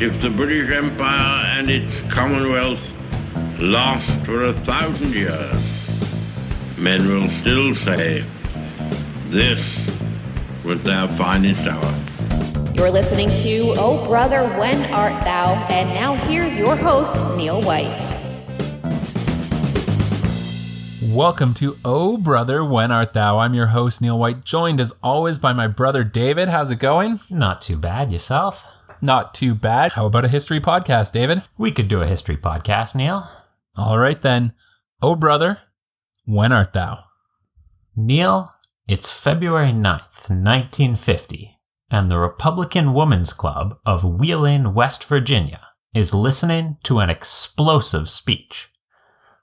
if the British Empire and its Commonwealth last for a thousand years, men will still say this was their finest hour. You're listening to Oh Brother, When Art Thou? And now here's your host, Neil White. Welcome to Oh Brother, When Art Thou? I'm your host, Neil White, joined as always by my brother David. How's it going? Not too bad. Yourself? Not too bad. How about a history podcast, David? We could do a history podcast, Neil. All right then. Oh brother, when art thou? Neil, it's February 9th, 1950, and the Republican Women's Club of Wheeling, West Virginia is listening to an explosive speech.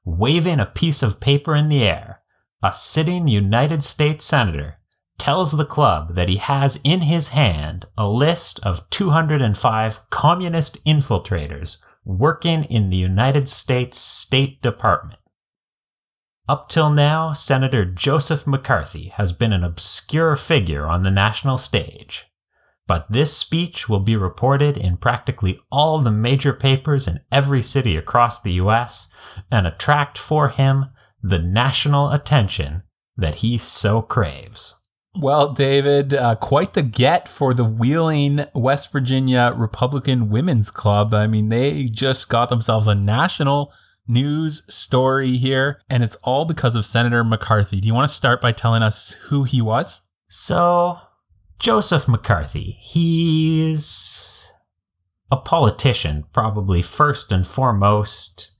Waving a piece of paper in the air, a sitting United States Senator tells the club that he has in his hand a list of 205 communist infiltrators working in the United States State Department. Up till now, Senator Joseph McCarthy has been an obscure figure on the national stage. But this speech will be reported in practically all the major papers in every city across the US and attract for him the national attention that he so craves. Well, David, uh, quite the get for the Wheeling, West Virginia Republican Women's Club. I mean, they just got themselves a national news story here, and it's all because of Senator McCarthy. Do you want to start by telling us who he was? So, Joseph McCarthy, he's a politician, probably first and foremost.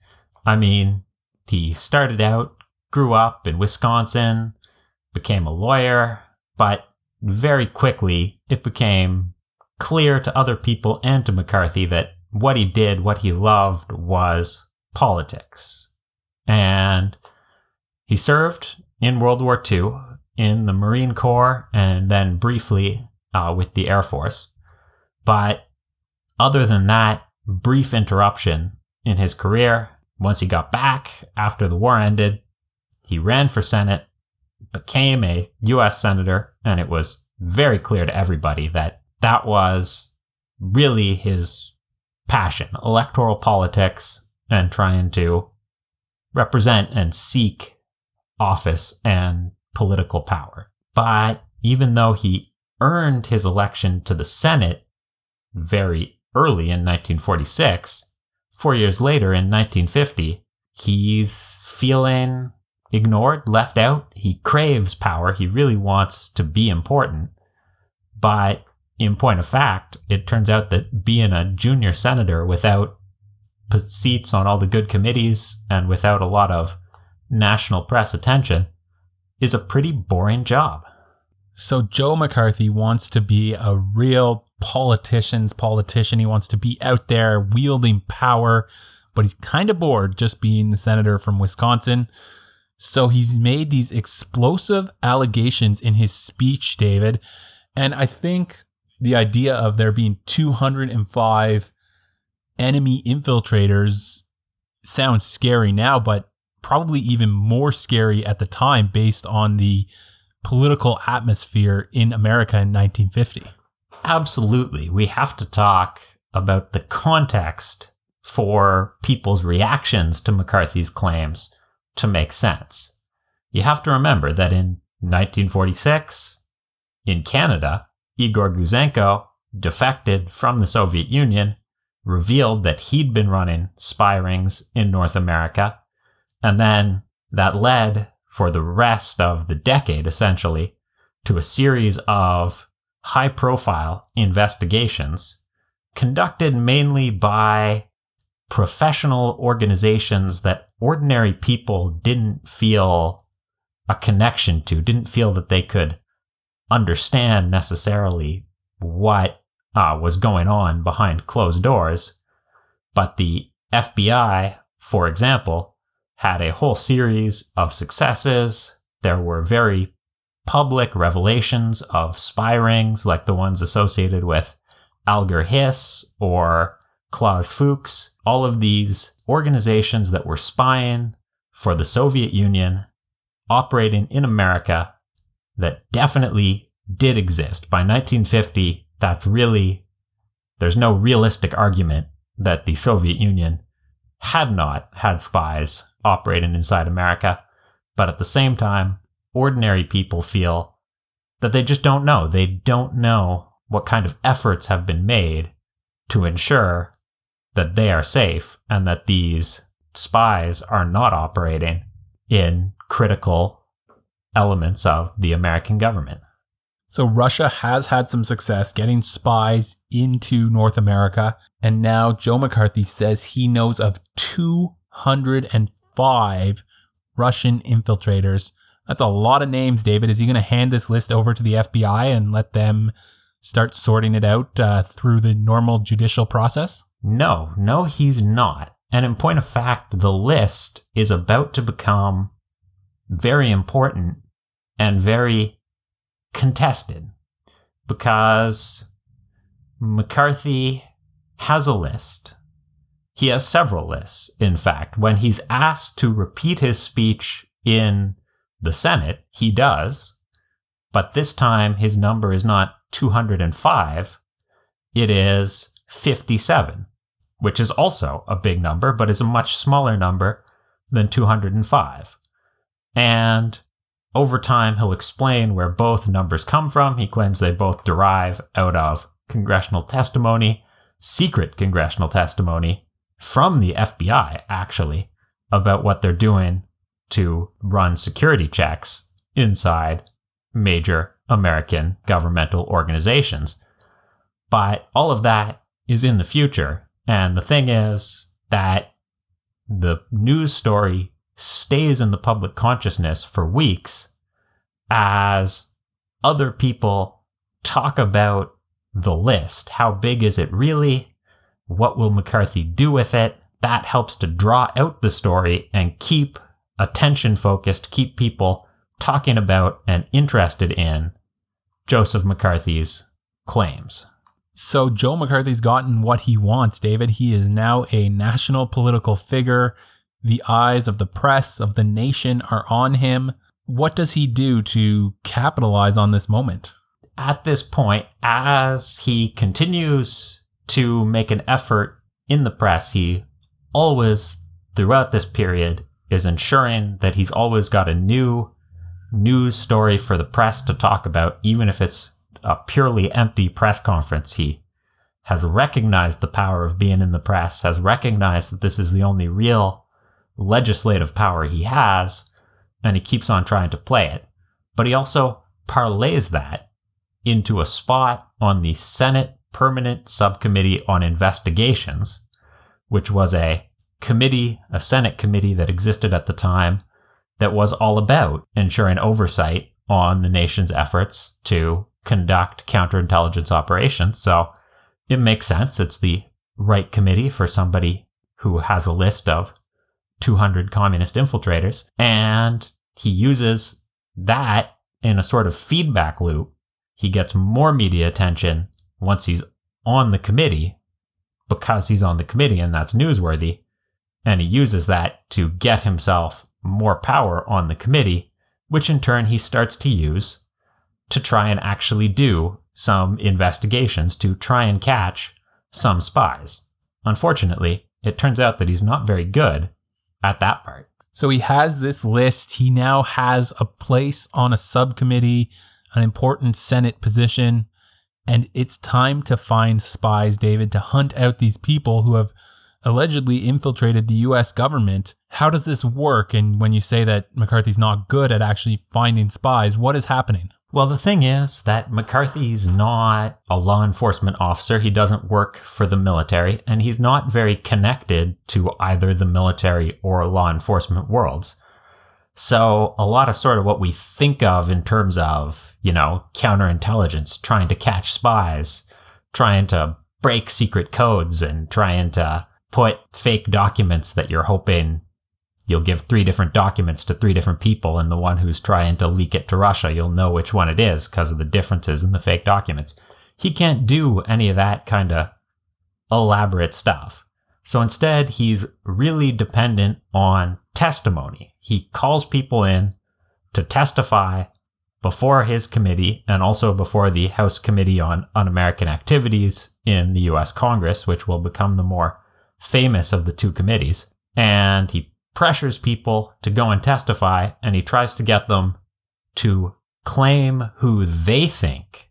I mean, he started out, grew up in Wisconsin, became a lawyer, but very quickly it became clear to other people and to McCarthy that what he did, what he loved was politics. And he served in World War II in the Marine Corps and then briefly uh, with the Air Force. But other than that brief interruption in his career, once he got back after the war ended, he ran for Senate became a U.S. Senator, and it was very clear to everybody that that was really his passion electoral politics and trying to represent and seek office and political power. But even though he earned his election to the Senate very early in 1946, four years later in 1950, he's feeling ignored, left out. He craves power. He really wants to be important. But in point of fact, it turns out that being a junior senator without seats on all the good committees and without a lot of national press attention is a pretty boring job. So Joe McCarthy wants to be a real politician's politician. He wants to be out there wielding power, but he's kind of bored just being the senator from Wisconsin. So he's made these explosive allegations in his speech, David. And I think the idea of there being 205 enemy infiltrators sounds scary now, but probably even more scary at the time based on the political atmosphere in America in 1950. Absolutely. We have to talk about the context for people's reactions to McCarthy's claims to make sense. You have to remember that in 1946, in Canada, Igor Gouzenko defected from the Soviet Union, revealed that he'd been running spy rings in North America, and then that led for the rest of the decade, essentially, to a series of high profile investigations conducted mainly by professional organizations that ordinary people didn't feel a connection to, didn't feel that they could understand necessarily what uh, was going on behind closed doors. But the FBI, for example, had a whole series of successes. There were very public revelations of spy rings, like the ones associated with Alger Hiss or Klaus Fuchs, all of these organizations that were spying for the Soviet Union operating in America that definitely did exist. By 1950, that's really there's no realistic argument that the Soviet Union had not had spies operating inside America. But at the same time, ordinary people feel that they just don't know. They don't know what kind of efforts have been made to ensure that they are safe and that these spies are not operating in critical elements of the American government. So Russia has had some success getting spies into North America. And now Joe McCarthy says he knows of 205 Russian infiltrators. That's a lot of names, David. Is he going to hand this list over to the FBI and let them start sorting it out uh, through the normal judicial process? No, no, he's not. And in point of fact, the list is about to become very important and very contested because McCarthy has a list. He has several lists, in fact. When he's asked to repeat his speech in the Senate, he does. But this time, his number is not 205, it is 57, which is also a big number, but is a much smaller number than 205. And over time, he'll explain where both numbers come from. He claims they both derive out of congressional testimony, secret congressional testimony from the FBI, actually, about what they're doing to run security checks inside major American governmental organizations. But all of that is in the future. And the thing is that the news story stays in the public consciousness for weeks as other people talk about the list. How big is it really? What will McCarthy do with it? That helps to draw out the story and keep attention focused, keep people talking about and interested in Joseph McCarthy's claims. So Joe McCarthy's gotten what he wants, David. He is now a national political figure. The eyes of the press, of the nation are on him. What does he do to capitalize on this moment? At this point, as he continues to make an effort in the press, he always, throughout this period, is ensuring that he's always got a new news story for the press to talk about, even if it's a purely empty press conference. He has recognized the power of being in the press, has recognized that this is the only real legislative power he has, and he keeps on trying to play it. But he also parlays that into a spot on the Senate Permanent Subcommittee on Investigations, which was a committee, a Senate committee that existed at the time that was all about ensuring oversight on the nation's efforts to conduct counterintelligence operations. So it makes sense. It's the right committee for somebody who has a list of 200 communist infiltrators. And he uses that in a sort of feedback loop. He gets more media attention once he's on the committee because he's on the committee and that's newsworthy. And he uses that to get himself more power on the committee, which in turn he starts to use to try and actually do some investigations to try and catch some spies. Unfortunately, it turns out that he's not very good at that part. So he has this list. He now has a place on a subcommittee, an important Senate position. And it's time to find spies, David, to hunt out these people who have allegedly infiltrated the US government. How does this work? And when you say that McCarthy's not good at actually finding spies, what is happening? Well, the thing is that McCarthy's not a law enforcement officer. He doesn't work for the military, and he's not very connected to either the military or law enforcement worlds. So, a lot of sort of what we think of in terms of, you know, counterintelligence, trying to catch spies, trying to break secret codes, and trying to put fake documents that you're hoping you'll give three different documents to three different people and the one who's trying to leak it to Russia, you'll know which one it is because of the differences in the fake documents. He can't do any of that kind of elaborate stuff. So instead, he's really dependent on testimony. He calls people in to testify before his committee and also before the House Committee on Un American Activities in the US Congress, which will become the more famous of the two committees. And he pressures people to go and testify, and he tries to get them to claim who they think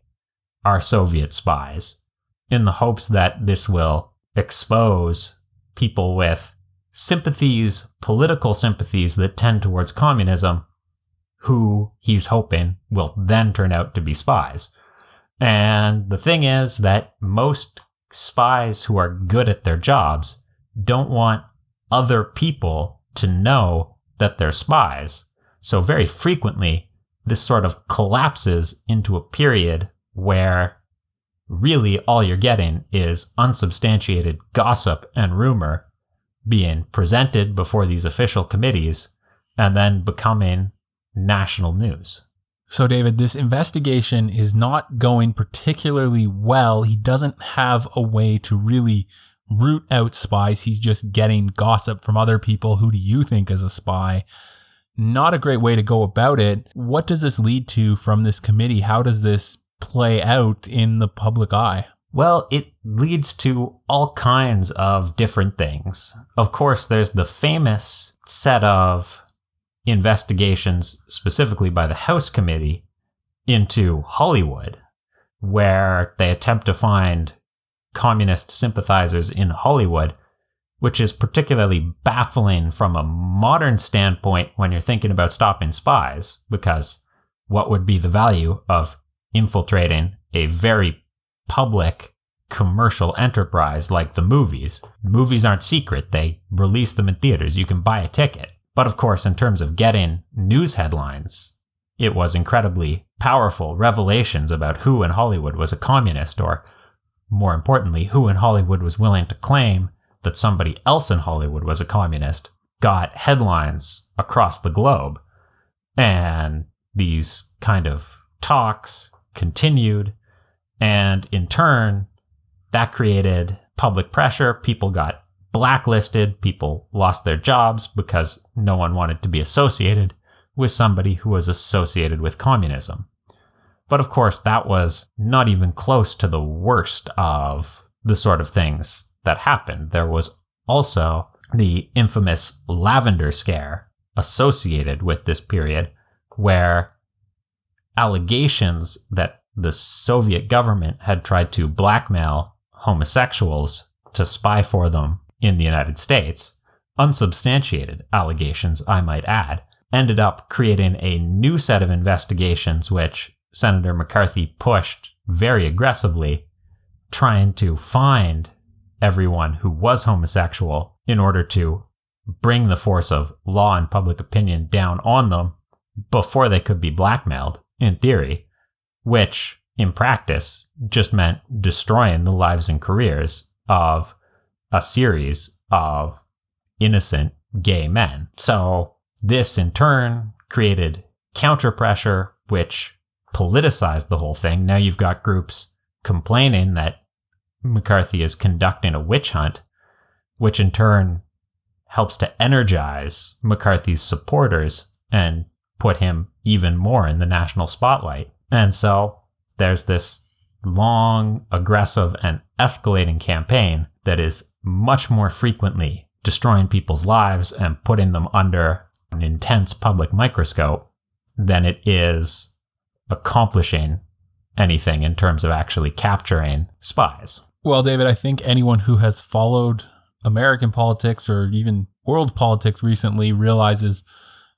are Soviet spies in the hopes that this will expose people with sympathies, political sympathies that tend towards communism, who he's hoping will then turn out to be spies. And the thing is that most spies who are good at their jobs don't want other people to know that they're spies. So very frequently, this sort of collapses into a period where really all you're getting is unsubstantiated gossip and rumor being presented before these official committees and then becoming national news. So, David, this investigation is not going particularly well. He doesn't have a way to really root out spies. He's just getting gossip from other people. Who do you think is a spy? Not a great way to go about it. What does this lead to from this committee? How does this play out in the public eye? Well, it leads to all kinds of different things. Of course, there's the famous set of investigations, specifically by the House Committee, into Hollywood, where they attempt to find communist sympathizers in Hollywood, which is particularly baffling from a modern standpoint when you're thinking about stopping spies, because what would be the value of infiltrating a very public commercial enterprise like the movies. Movies aren't secret, they release them in theaters. You can buy a ticket. But of course, in terms of getting news headlines, it was incredibly powerful revelations about who in Hollywood was a communist, or more importantly, who in Hollywood was willing to claim that somebody else in Hollywood was a communist, got headlines across the globe. And these kind of talks continued. And in turn, that created public pressure. People got blacklisted. People lost their jobs because no one wanted to be associated with somebody who was associated with communism. But of course, that was not even close to the worst of the sort of things that happened. There was also the infamous lavender scare associated with this period, where allegations that the Soviet government had tried to blackmail homosexuals to spy for them in the United States, unsubstantiated allegations, I might add, ended up creating a new set of investigations which Senator McCarthy pushed very aggressively, trying to find everyone who was homosexual in order to bring the force of law and public opinion down on them before they could be blackmailed in theory, which in practice just meant destroying the lives and careers of a series of innocent gay men. So this in turn created counter pressure, which politicized the whole thing. Now you've got groups complaining that McCarthy is conducting a witch hunt, which in turn helps to energize McCarthy's supporters and put him even more in the national spotlight. And so there's this long, aggressive, and escalating campaign that is much more frequently destroying people's lives and putting them under an intense public microscope than it is accomplishing anything in terms of actually capturing spies. Well, David, I think anyone who has followed American politics or even world politics recently realizes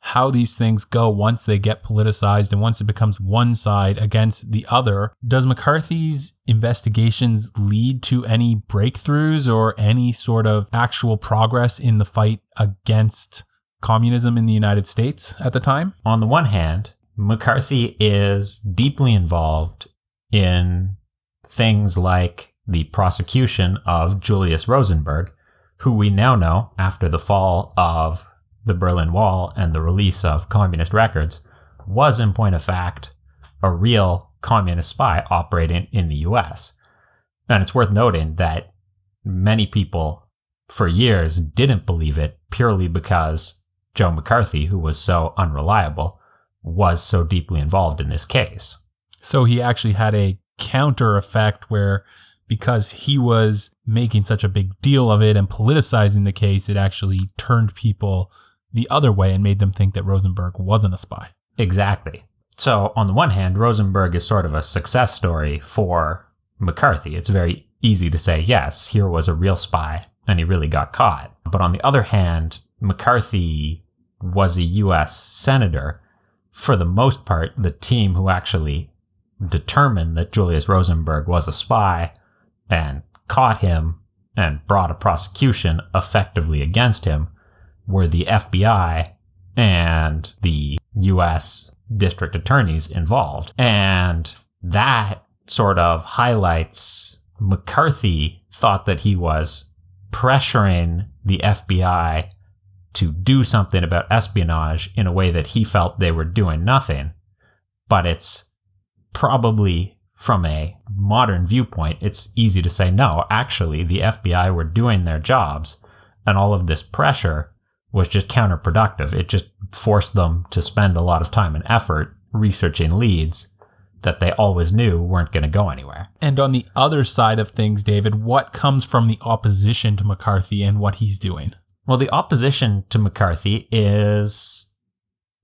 how these things go once they get politicized and once it becomes one side against the other. Does McCarthy's investigations lead to any breakthroughs or any sort of actual progress in the fight against communism in the United States at the time? On the one hand, McCarthy is deeply involved in things like the prosecution of Julius Rosenberg, who we now know after the fall of the Berlin Wall and the release of communist records was, in point of fact, a real communist spy operating in the US. And it's worth noting that many people for years didn't believe it purely because Joe McCarthy, who was so unreliable, was so deeply involved in this case. So he actually had a counter effect where because he was making such a big deal of it and politicizing the case, it actually turned people the other way and made them think that Rosenberg wasn't a spy. Exactly. So, on the one hand, Rosenberg is sort of a success story for McCarthy. It's very easy to say, yes, here was a real spy and he really got caught. But on the other hand, McCarthy was a US senator. For the most part, the team who actually determined that Julius Rosenberg was a spy and caught him and brought a prosecution effectively against him were the FBI and the US district attorneys involved. And that sort of highlights McCarthy thought that he was pressuring the FBI to do something about espionage in a way that he felt they were doing nothing. But it's probably from a modern viewpoint, it's easy to say, no, actually, the FBI were doing their jobs, and all of this pressure was just counterproductive. It just forced them to spend a lot of time and effort researching leads that they always knew weren't going to go anywhere. And on the other side of things, David, what comes from the opposition to McCarthy and what he's doing? Well, the opposition to McCarthy is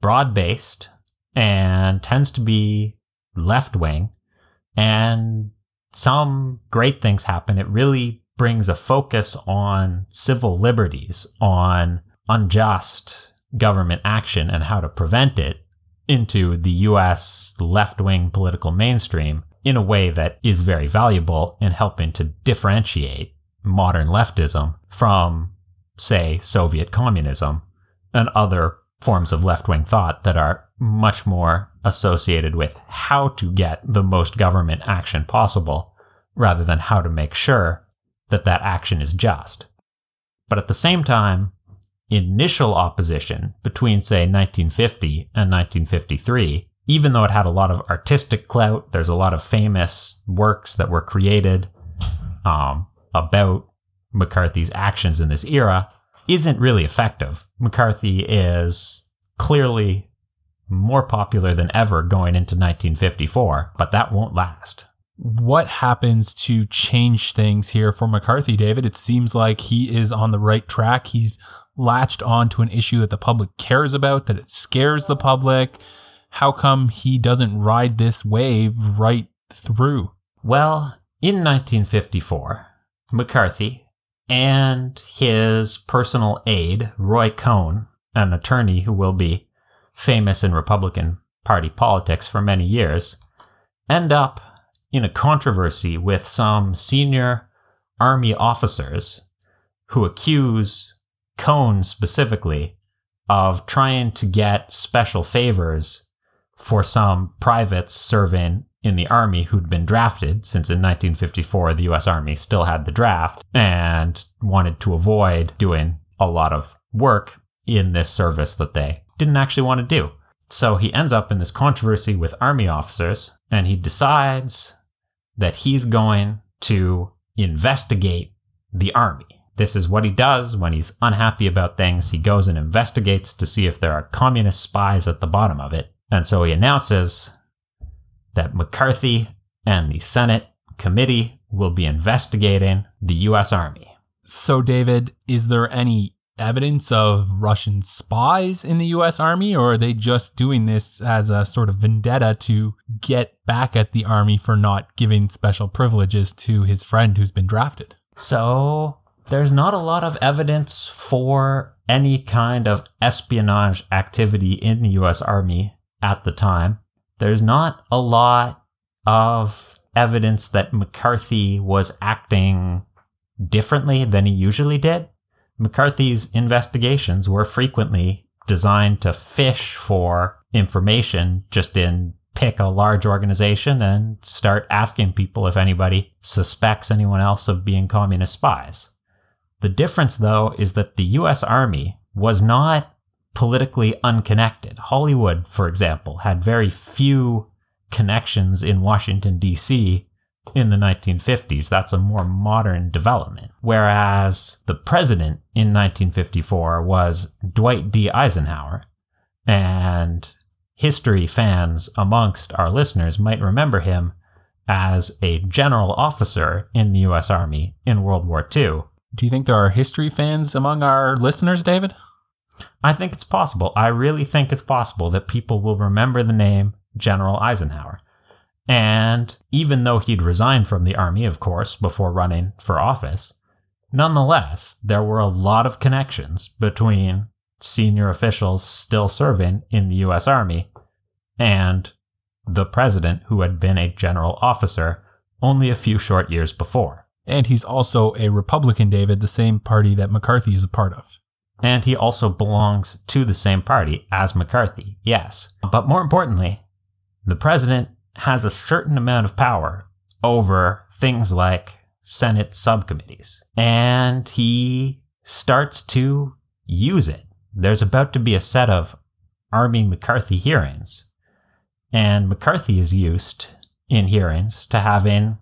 broad based and tends to be left wing and some great things happen. It really brings a focus on civil liberties, on unjust government action and how to prevent it into the US left wing political mainstream in a way that is very valuable in helping to differentiate modern leftism from, say, Soviet communism and other forms of left wing thought that are much more associated with how to get the most government action possible rather than how to make sure that that action is just. But at the same time, initial opposition between, say, 1950 and 1953, even though it had a lot of artistic clout, there's a lot of famous works that were created um, about McCarthy's actions in this era, isn't really effective. McCarthy is clearly more popular than ever going into 1954, but that won't last. What happens to change things here for McCarthy, David? It seems like he is on the right track. He's latched on to an issue that the public cares about, that it scares the public. How come he doesn't ride this wave right through? Well, in 1954, McCarthy and his personal aide, Roy Cohn, an attorney who will be famous in Republican Party politics for many years, end up in a controversy with some senior Army officers who accuse Cohn specifically of trying to get special favors for some privates serving in the army who'd been drafted since in 1954 the US Army still had the draft and wanted to avoid doing a lot of work in this service that they didn't actually want to do. So he ends up in this controversy with army officers and he decides that he's going to investigate the army. This is what he does when he's unhappy about things. He goes and investigates to see if there are communist spies at the bottom of it. And so he announces that McCarthy and the Senate committee will be investigating the U.S. Army. So, David, is there any evidence of Russian spies in the US Army, or are they just doing this as a sort of vendetta to get back at the Army for not giving special privileges to his friend who's been drafted? So, there's not a lot of evidence for any kind of espionage activity in the US Army at the time. There's not a lot of evidence that McCarthy was acting differently than he usually did. McCarthy's investigations were frequently designed to fish for information just in pick a large organization and start asking people if anybody suspects anyone else of being communist spies. The difference, though, is that the US Army was not politically unconnected. Hollywood, for example, had very few connections in Washington, D.C. in the 1950s. That's a more modern development. Whereas the president in 1954 was Dwight D. Eisenhower. And history fans amongst our listeners might remember him as a general officer in the US Army in World War II. Do you think there are history fans among our listeners, David? I think it's possible. I really think it's possible that people will remember the name General Eisenhower. And even though he'd resigned from the army, of course, before running for office, nonetheless, there were a lot of connections between senior officials still serving in the US Army and the president who had been a general officer only a few short years before. And he's also a Republican, David, the same party that McCarthy is a part of. And he also belongs to the same party as McCarthy, yes. But more importantly, the president has a certain amount of power over things like Senate subcommittees. And he starts to use it. There's about to be a set of Army McCarthy hearings. And McCarthy is used in hearings to having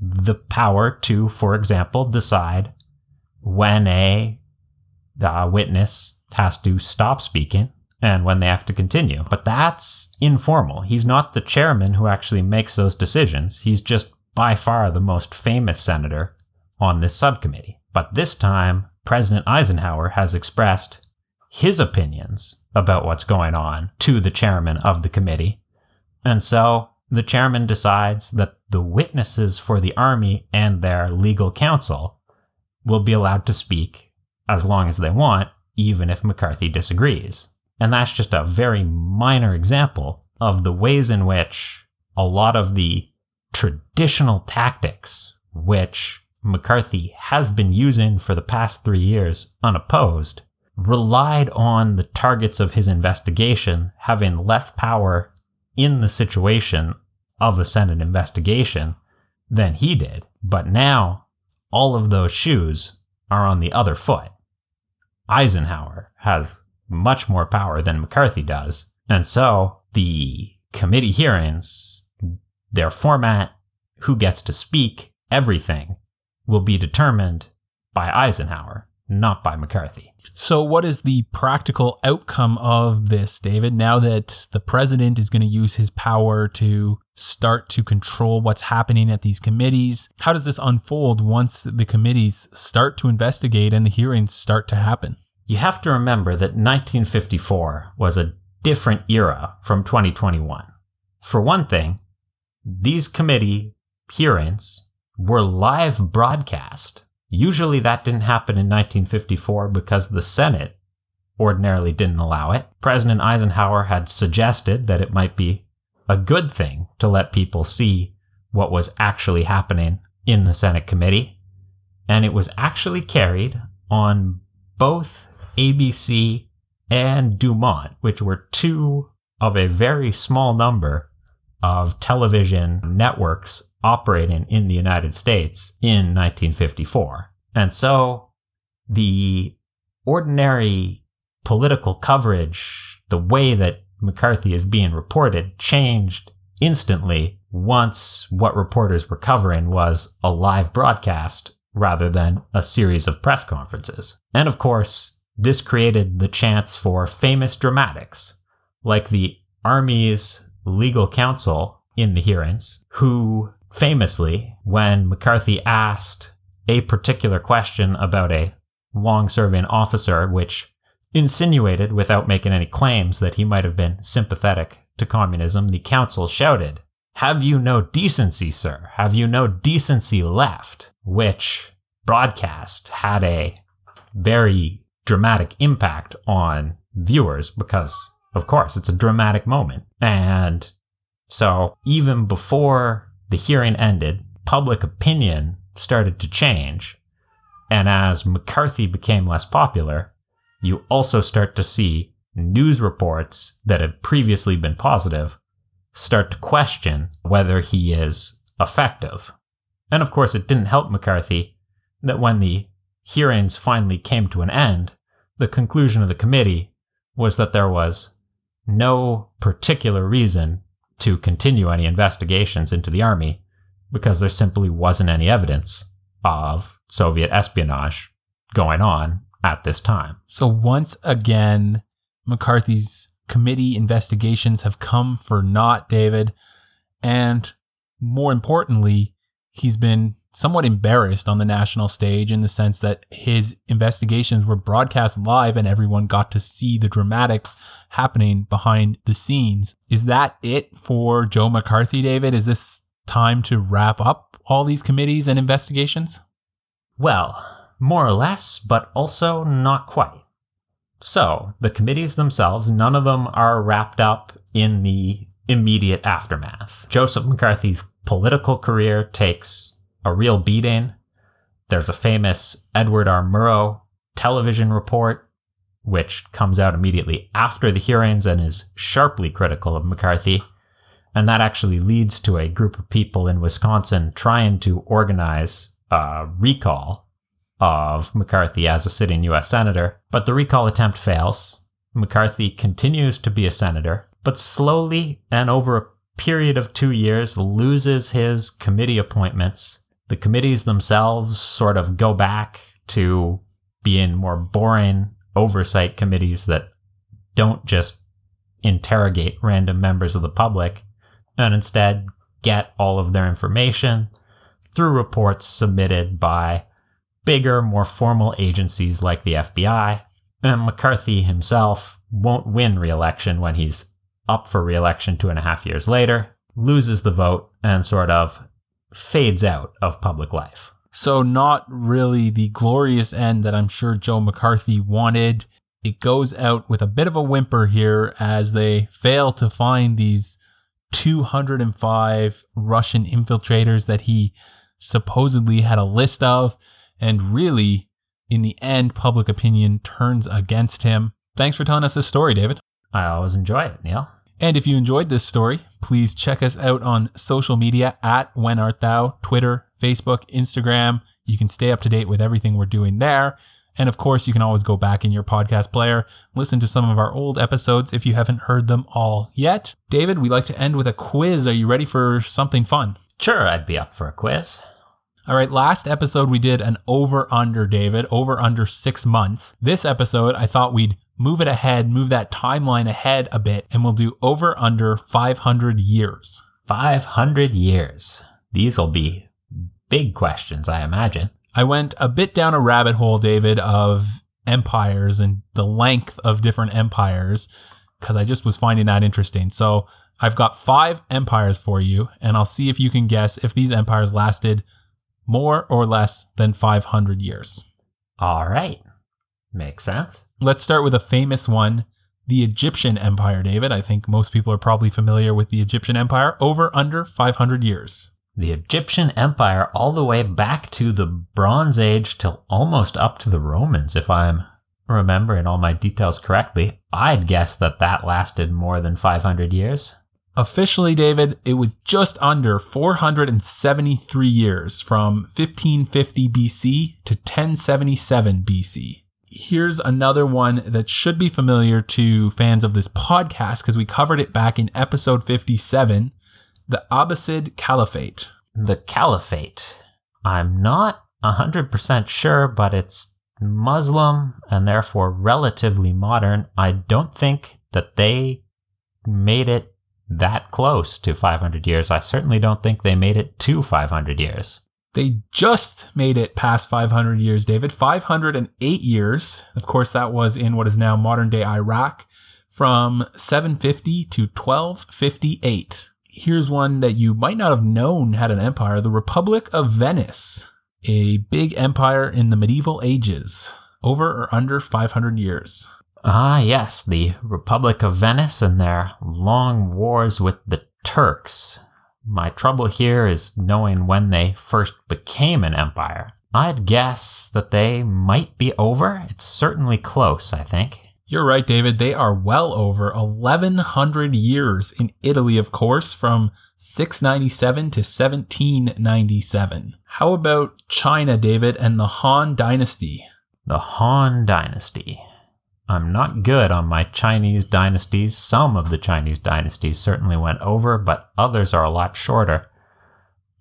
the power to, for example, decide when a uh, witness has to stop speaking and when they have to continue. But that's informal. He's not the chairman who actually makes those decisions. He's just by far the most famous senator on this subcommittee. But this time, President Eisenhower has expressed his opinions about what's going on to the chairman of the committee. And so the chairman decides that the witnesses for the army and their legal counsel will be allowed to speak as long as they want, even if McCarthy disagrees. And that's just a very minor example of the ways in which a lot of the traditional tactics, which McCarthy has been using for the past three years unopposed, relied on the targets of his investigation having less power in the situation of a Senate investigation than he did. But now all of those shoes are on the other foot. Eisenhower has much more power than McCarthy does. And so the committee hearings, their format, who gets to speak, everything will be determined by Eisenhower, not by McCarthy. So, what is the practical outcome of this, David? Now that the president is going to use his power to start to control what's happening at these committees, how does this unfold once the committees start to investigate and the hearings start to happen? You have to remember that 1954 was a different era from 2021. For one thing, these committee hearings were live broadcast. Usually that didn't happen in 1954 because the Senate ordinarily didn't allow it. President Eisenhower had suggested that it might be a good thing to let people see what was actually happening in the Senate committee. And it was actually carried on both ABC, and Dumont, which were two of a very small number of television networks operating in the United States in 1954. And so the ordinary political coverage, the way that McCarthy is being reported, changed instantly once what reporters were covering was a live broadcast rather than a series of press conferences. And of course, this created the chance for famous dramatics, like the Army's legal counsel in the hearings, who famously, when McCarthy asked a particular question about a long serving officer, which insinuated, without making any claims, that he might have been sympathetic to communism, the counsel shouted, Have you no decency, sir? Have you no decency left? Which broadcast had a very dramatic impact on viewers because, of course, it's a dramatic moment. And so even before the hearing ended, public opinion started to change. And as McCarthy became less popular, you also start to see news reports that had previously been positive start to question whether he is effective. And of course, it didn't help McCarthy that when the hearings finally came to an end, the conclusion of the committee was that there was no particular reason to continue any investigations into the army because there simply wasn't any evidence of Soviet espionage going on at this time. So once again, McCarthy's committee investigations have come for naught, David. And more importantly, he's been somewhat embarrassed on the national stage in the sense that his investigations were broadcast live and everyone got to see the dramatics happening behind the scenes. Is that it for Joe McCarthy, David? Is this time to wrap up all these committees and investigations? Well, more or less, but also not quite. So, the committees themselves, none of them are wrapped up in the immediate aftermath. Joseph McCarthy's political career takes a real beating. There's a famous Edward R. Murrow television report, which comes out immediately after the hearings and is sharply critical of McCarthy. And that actually leads to a group of people in Wisconsin trying to organize a recall of McCarthy as a sitting U.S. Senator. But the recall attempt fails. McCarthy continues to be a senator, but slowly and over a period of two years loses his committee appointments the committees themselves sort of go back to being more boring oversight committees that don't just interrogate random members of the public and instead get all of their information through reports submitted by bigger, more formal agencies like the FBI. And McCarthy himself won't win re election when he's up for re election two and a half years later, loses the vote, and sort of fades out of public life. So, not really the glorious end that I'm sure Joe McCarthy wanted. It goes out with a bit of a whimper here as they fail to find these 205 Russian infiltrators that he supposedly had a list of. And really, in the end, public opinion turns against him. Thanks for telling us this story, David. I always enjoy it, Neil. And if you enjoyed this story, please check us out on social media at When Art Thou, Twitter, Facebook, Instagram. You can stay up to date with everything we're doing there. And of course, you can always go back in your podcast player, listen to some of our old episodes if you haven't heard them all yet. David, we like to end with a quiz. Are you ready for something fun? Sure, I'd be up for a quiz. All right, last episode we did an over under, David, over under six months. This episode, I thought we'd move it ahead, move that timeline ahead a bit, and we'll do over under 500 years. 500 years. These will be big questions, I imagine. I went a bit down a rabbit hole, David, of empires and the length of different empires because I just was finding that interesting. So I've got five empires for you, and I'll see if you can guess if these empires lasted more or less than 500 years. All right. Makes sense. Let's start with a famous one the Egyptian Empire, David. I think most people are probably familiar with the Egyptian Empire over under 500 years. The Egyptian Empire, all the way back to the Bronze Age till almost up to the Romans, if I'm remembering all my details correctly. I'd guess that that lasted more than 500 years. Officially, David, it was just under 473 years from 1550 BC to 1077 BC here's another one that should be familiar to fans of this podcast because we covered it back in episode 57 the Abbasid Caliphate. The Caliphate. I'm not 100% sure, but it's Muslim and therefore relatively modern. I don't think that they made it that close to 500 years. I certainly don't think they made it to 500 years. They just made it past 500 years, David. 508 years. Of course, that was in what is now modern day Iraq from 750 to 1258. Here's one that you might not have known had an empire the Republic of Venice, a big empire in the medieval ages, over or under 500 years. Ah, yes, the Republic of Venice and their long wars with the Turks. My trouble here is knowing when they first became an empire. I'd guess that they might be over. It's certainly close, I think. You're right, David. They are well over 1100 years in Italy, of course, from 697 to 1797. How about China, David, and the Han Dynasty? The Han Dynasty. I'm not good on my Chinese dynasties. Some of the Chinese dynasties certainly went over, but others are a lot shorter.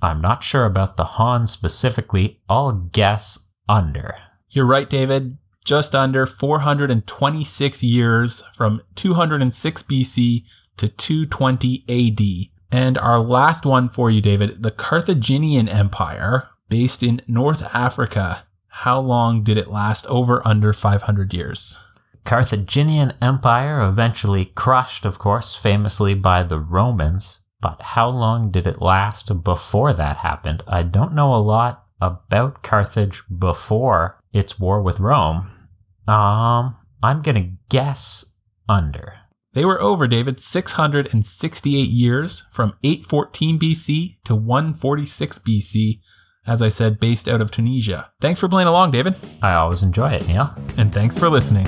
I'm not sure about the Han specifically. I'll guess under. You're right, David. just under 426 years from 206 BC to 220 AD. And our last one for you, David, the Carthaginian Empire, based in North Africa. How long did it last? Over under 500 years. Carthaginian Empire eventually crushed, of course, famously by the Romans. But how long did it last before that happened? I don't know a lot about Carthage before its war with Rome. Um, I'm gonna guess under. They were over, David, 668 years from 814 BC to 146 BC. As I said, based out of Tunisia. Thanks for playing along, David. I always enjoy it, Neil. And thanks for listening.